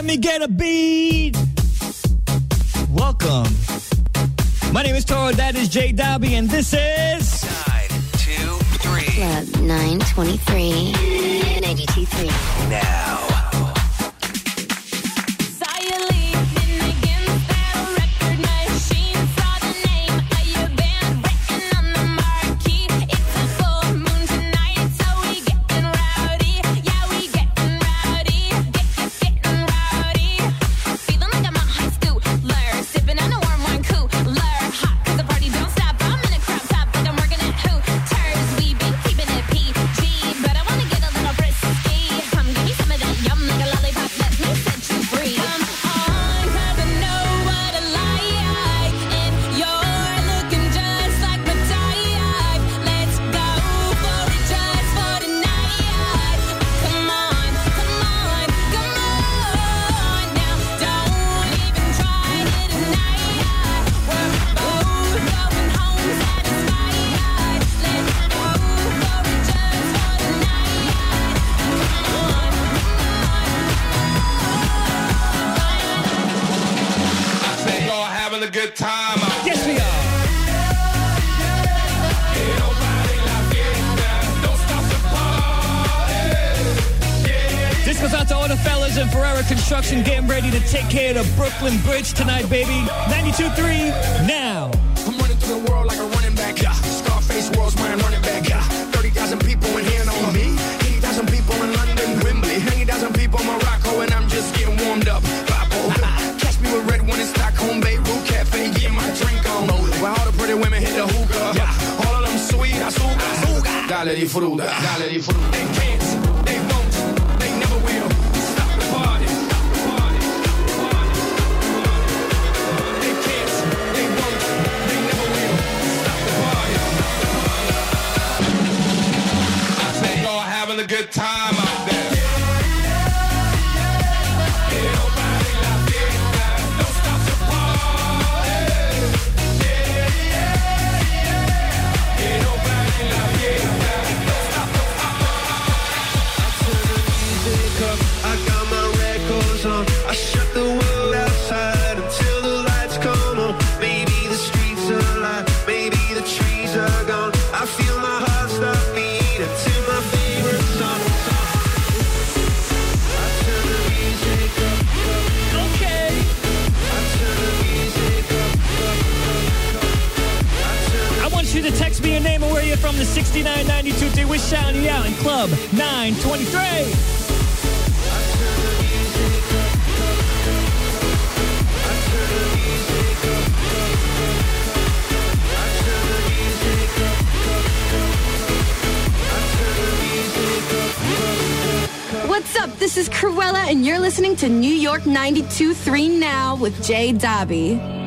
Let me get a beat. Welcome. My name is Toro. That is Jay Dobby, and this is nine two three Club Nine Twenty Three Ninety Two Three. Now. Take care of the Brooklyn Bridge tonight, baby. 92.3 now. I'm running through the world like a running back. Yeah. Scarface world's my running back. Yeah. 30,000 people in here know me. 80,000 people in London, Wembley. 100,000 people in Morocco, and I'm just getting warmed up. Catch me with red one in Stockholm, Beirut Cafe, getting my drink on. Where all the pretty women hit the hookah. Yeah. All of them sweet, I suga. Dale di fruta, dale di fruta. 923. What's up? This is Cruella, and you're listening to New York 92.3 Now with Jay Dobby.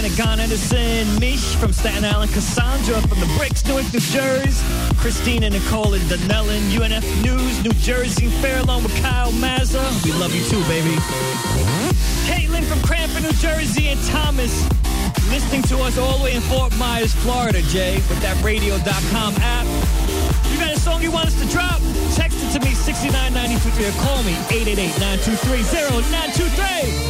Diana Gunn, Anderson, Mish from Staten Island, Cassandra from the Bricks, Newark, New Jersey, Christina Nicole and Donnellan, UNF News, New Jersey, Fairlawn with Kyle Mazza. We love you too, baby. Caitlin from Cranford, New Jersey, and Thomas listening to us all the way in Fort Myers, Florida, Jay, with that radio.com app. You got a song you want us to drop? Text it to me, 69923, or call me, 888-923-0923.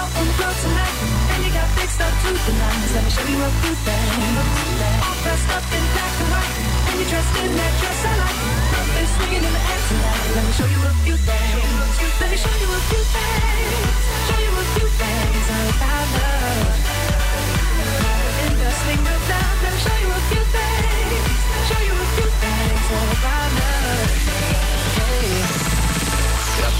All on the floor tonight. And you got fixed up to the nines. Let me show you a few things. All dressed up in black and white. And you're dressed in that dress I like. Nothing swinging in the air tonight. Let me show you a few things. Let me show you a few things. Show you a few things about love. In the swing of love, let me show you a few things. Show you a few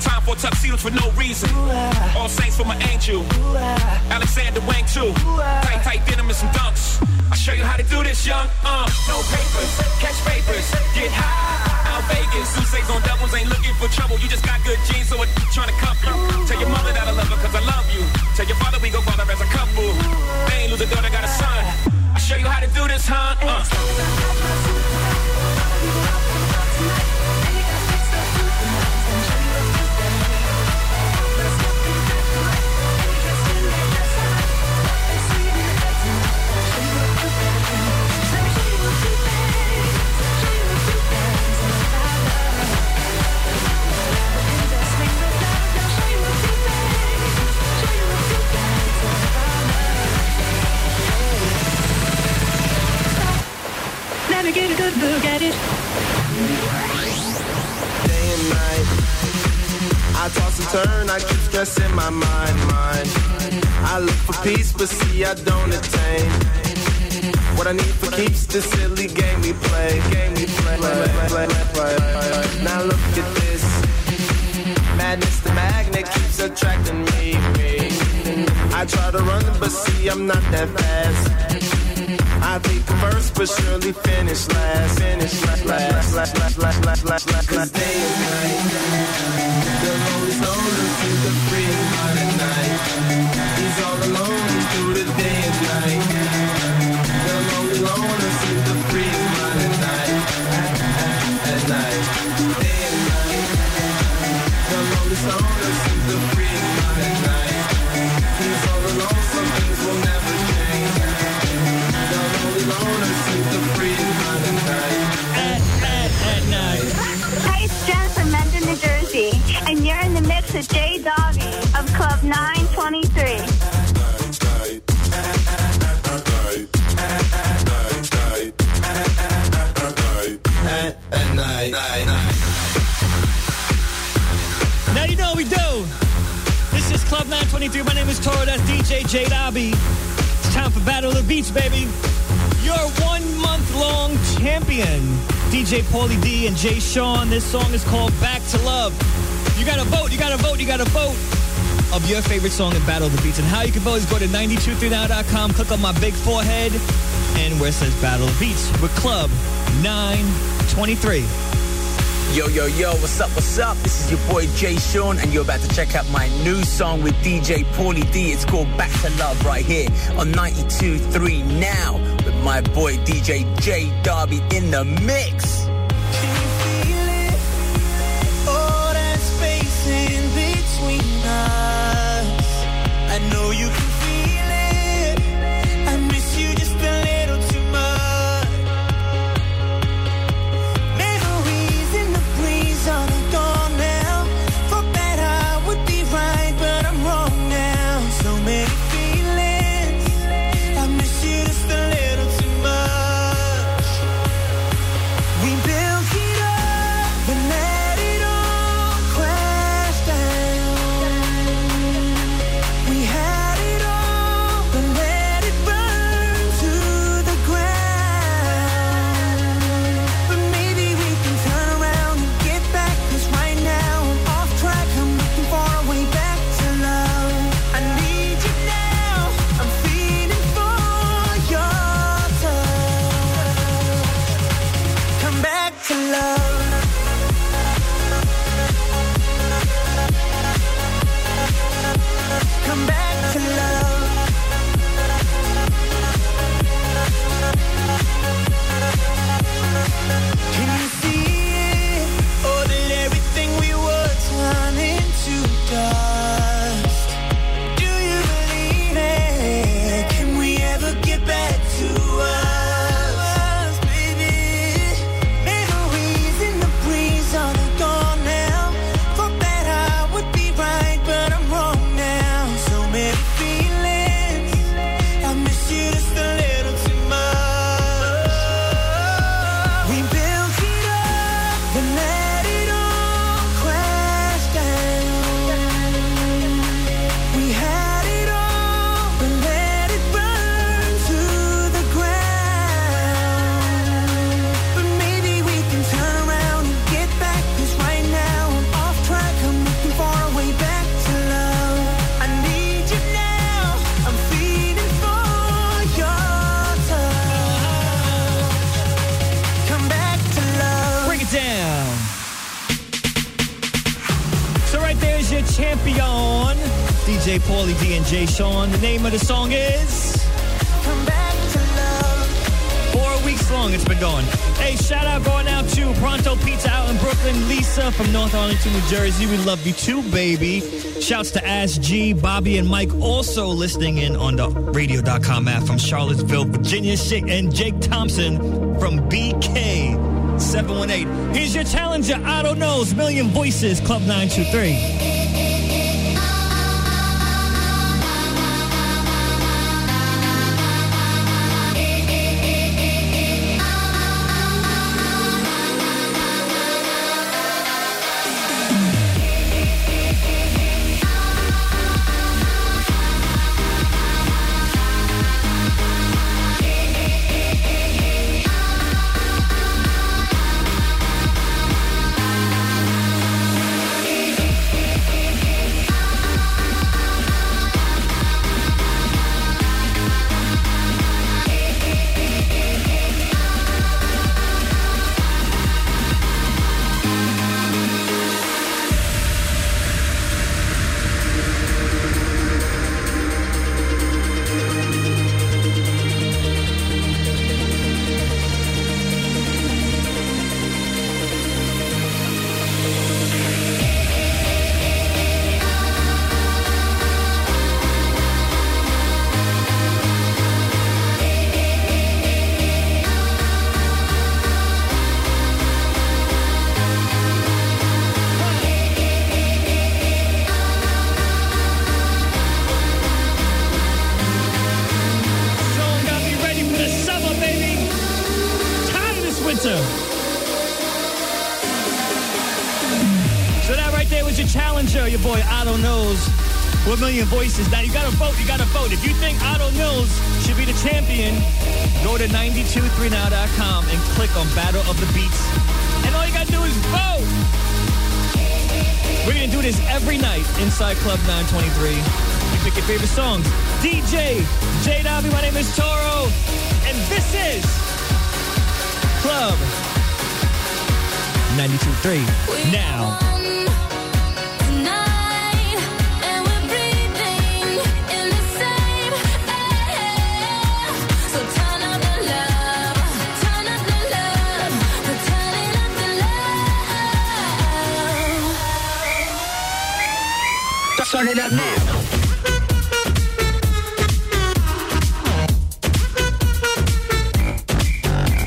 Time for tuxedos for no reason. All saints for my angel. Alexander Wang too. Tight, tight denim and some dunks. I'll show you how to do this, young. Uh, no papers, catch papers, get high. Out Vegas, Sousa's on doubles, ain't looking for trouble. You just got good genes, so it's trying to cuff you. Tell your mother that I love her, cause I love you. Tell your father we go father as a couple. They ain't lose a daughter, got a son. I'll show you how to do this, huh? Uh. Turn, I keep stressing my mind, mind. I look for peace, but see I don't attain. What I need for keeps the silly game we play, game we play. play, play, play, play. Now look at this. Madness, the magnet keeps attracting me, me. I try to run, but see I'm not that fast. I think first, but surely finish last. Finish last, last, last, last, last, last, last, last. Cause day and night, the road is on to the free modern Beats, baby. Your one month long champion, DJ Pauly D and Jay Sean. This song is called Back to Love. You gotta vote, you gotta vote, you gotta vote of your favorite song in Battle of the Beats. And how you can vote is go to 923now.com, click on my big forehead, and where it says Battle of Beats with Club 923. Yo, yo, yo, what's up, what's up? This is your boy Jay Sean, and you're about to check out my new song with DJ Pauly D. It's called Back to Love right here on 92.3 now with my boy DJ J Dobby in the mix. All that space in between us. I know you New Jersey. We love you too, baby. Shouts to Ash G, Bobby, and Mike also listening in on the radio.com app from Charlottesville, Virginia. And Jake Thompson from BK 718. Here's your challenger, Otto Knows, Million Voices, Club 923. Million voices. Now you gotta vote, you gotta vote. If you think Otto Knows should be the champion, go to 923now.com and click on Battle of the Beats. And all you gotta do is vote. We're gonna do this every night inside Club 923. You pick your favorite songs. DJ J Dobby, my name is Toro, and this is Club 92.3. Now. Turn it up now.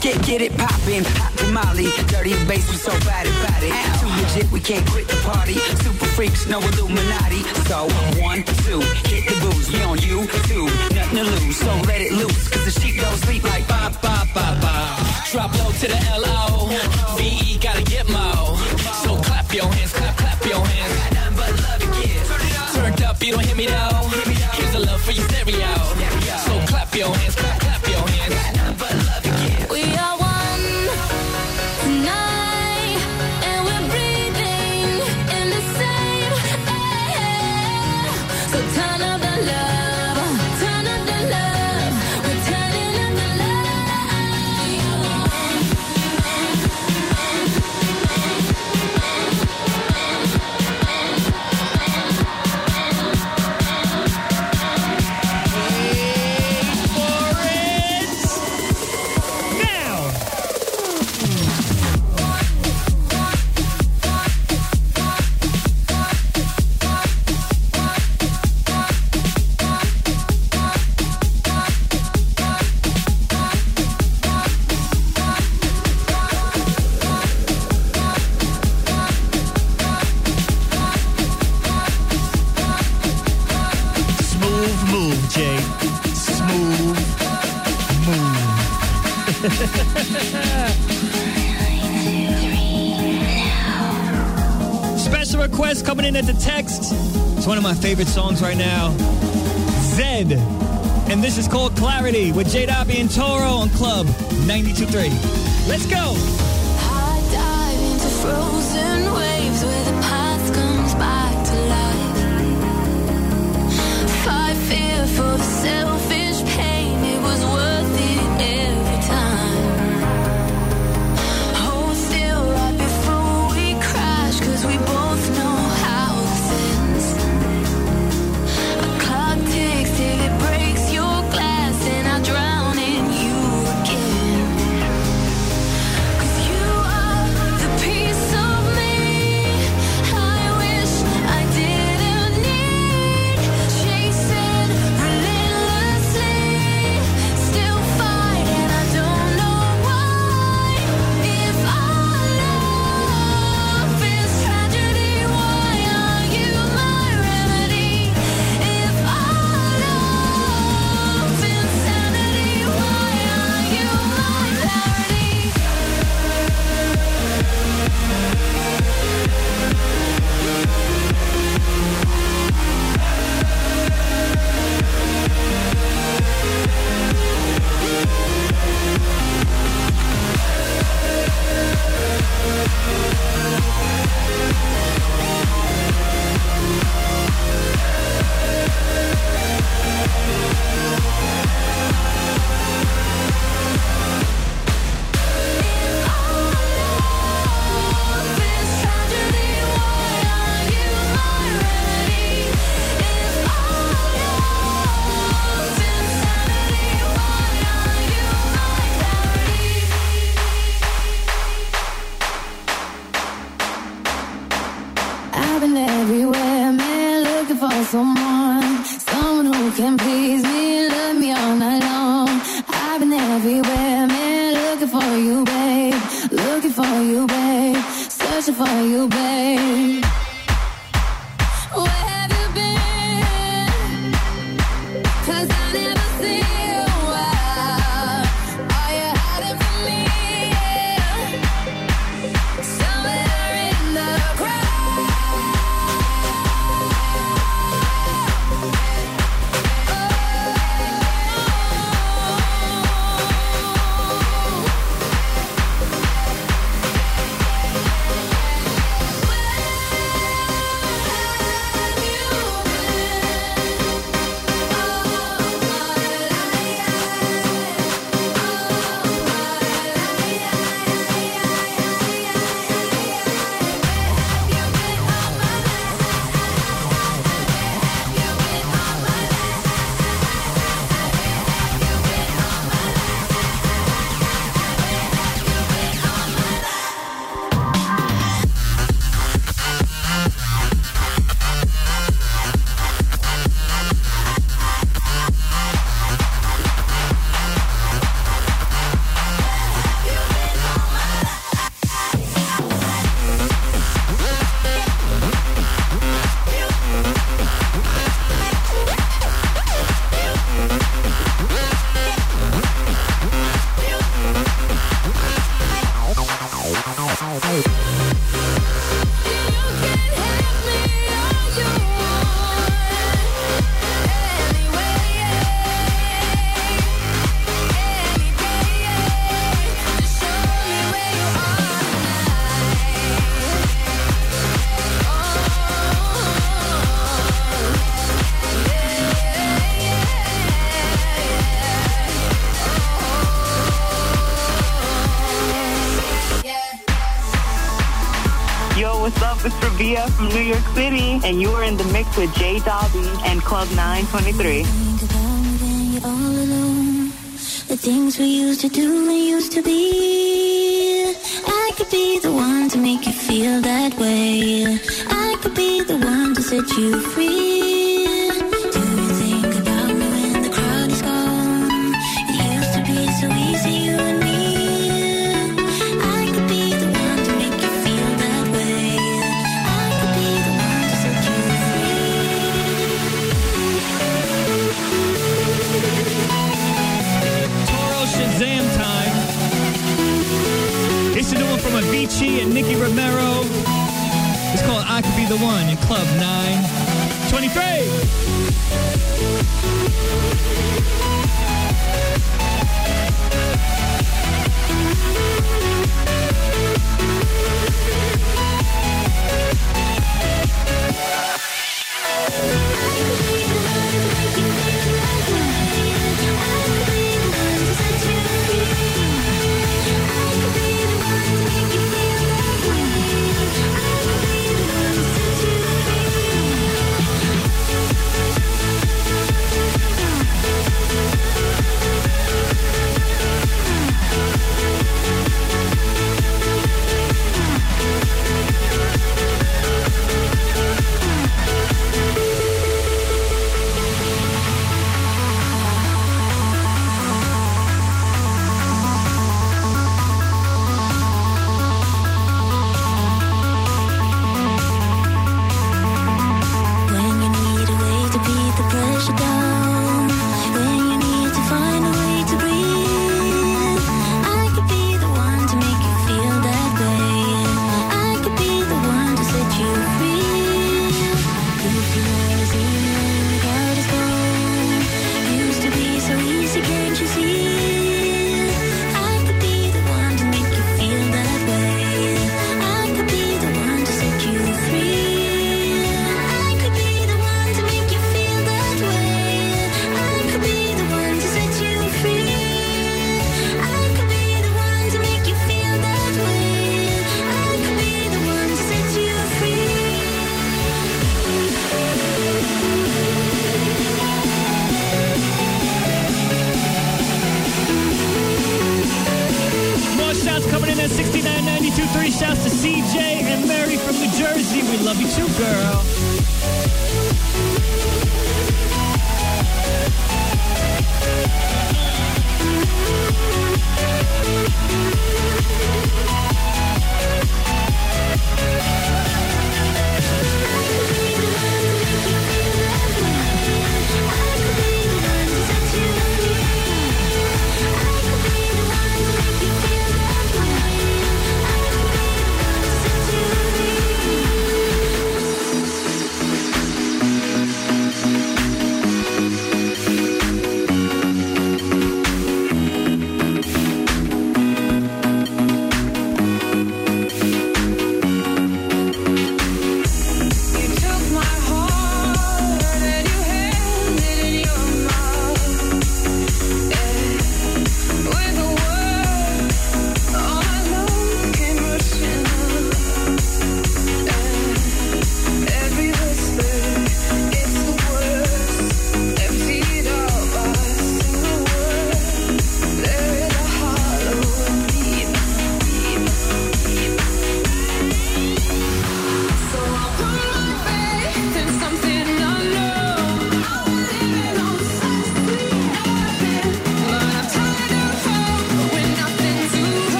Get, get it poppin', hot tamale. Dirty bass, we so bad about it. Too legit, we can't quit the party. Super freaks, no Illuminati. So, one, two, hit the booze. We on you, two, nothing to lose. So let it loose, cause the sheep don't sleep like ba, ba, ba, ba. Drop low to the L-O. V-E gotta get mo. So clap your hands, clap, clap Special request coming in at the text. It's one of my favorite songs right now. Zedd. And this is called Clarity with J Dobby and Toro on Club 92.3. Let's go. I New York City, and you are in the mix with Jay Dobby and Club 923. The things we used to do we used to be. I could be the one to make you feel that way. I could be the one to set you free.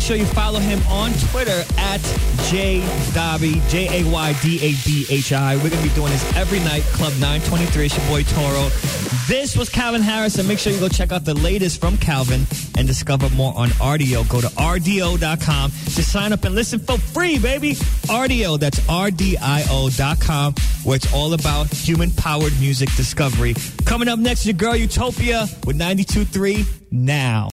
Make sure you follow him on Twitter at J J A Y D A B H I. We're gonna be doing this every night, Club 923. It's your boy Toro. This was Calvin Harris, and make sure you go check out the latest from Calvin and discover more on Rdio. Go to Rdio.com to sign up and listen for free, baby. Rdio, that's RDIO.com, where it's all about human powered music discovery. Coming up next, your girl Utopia with 92.3 now.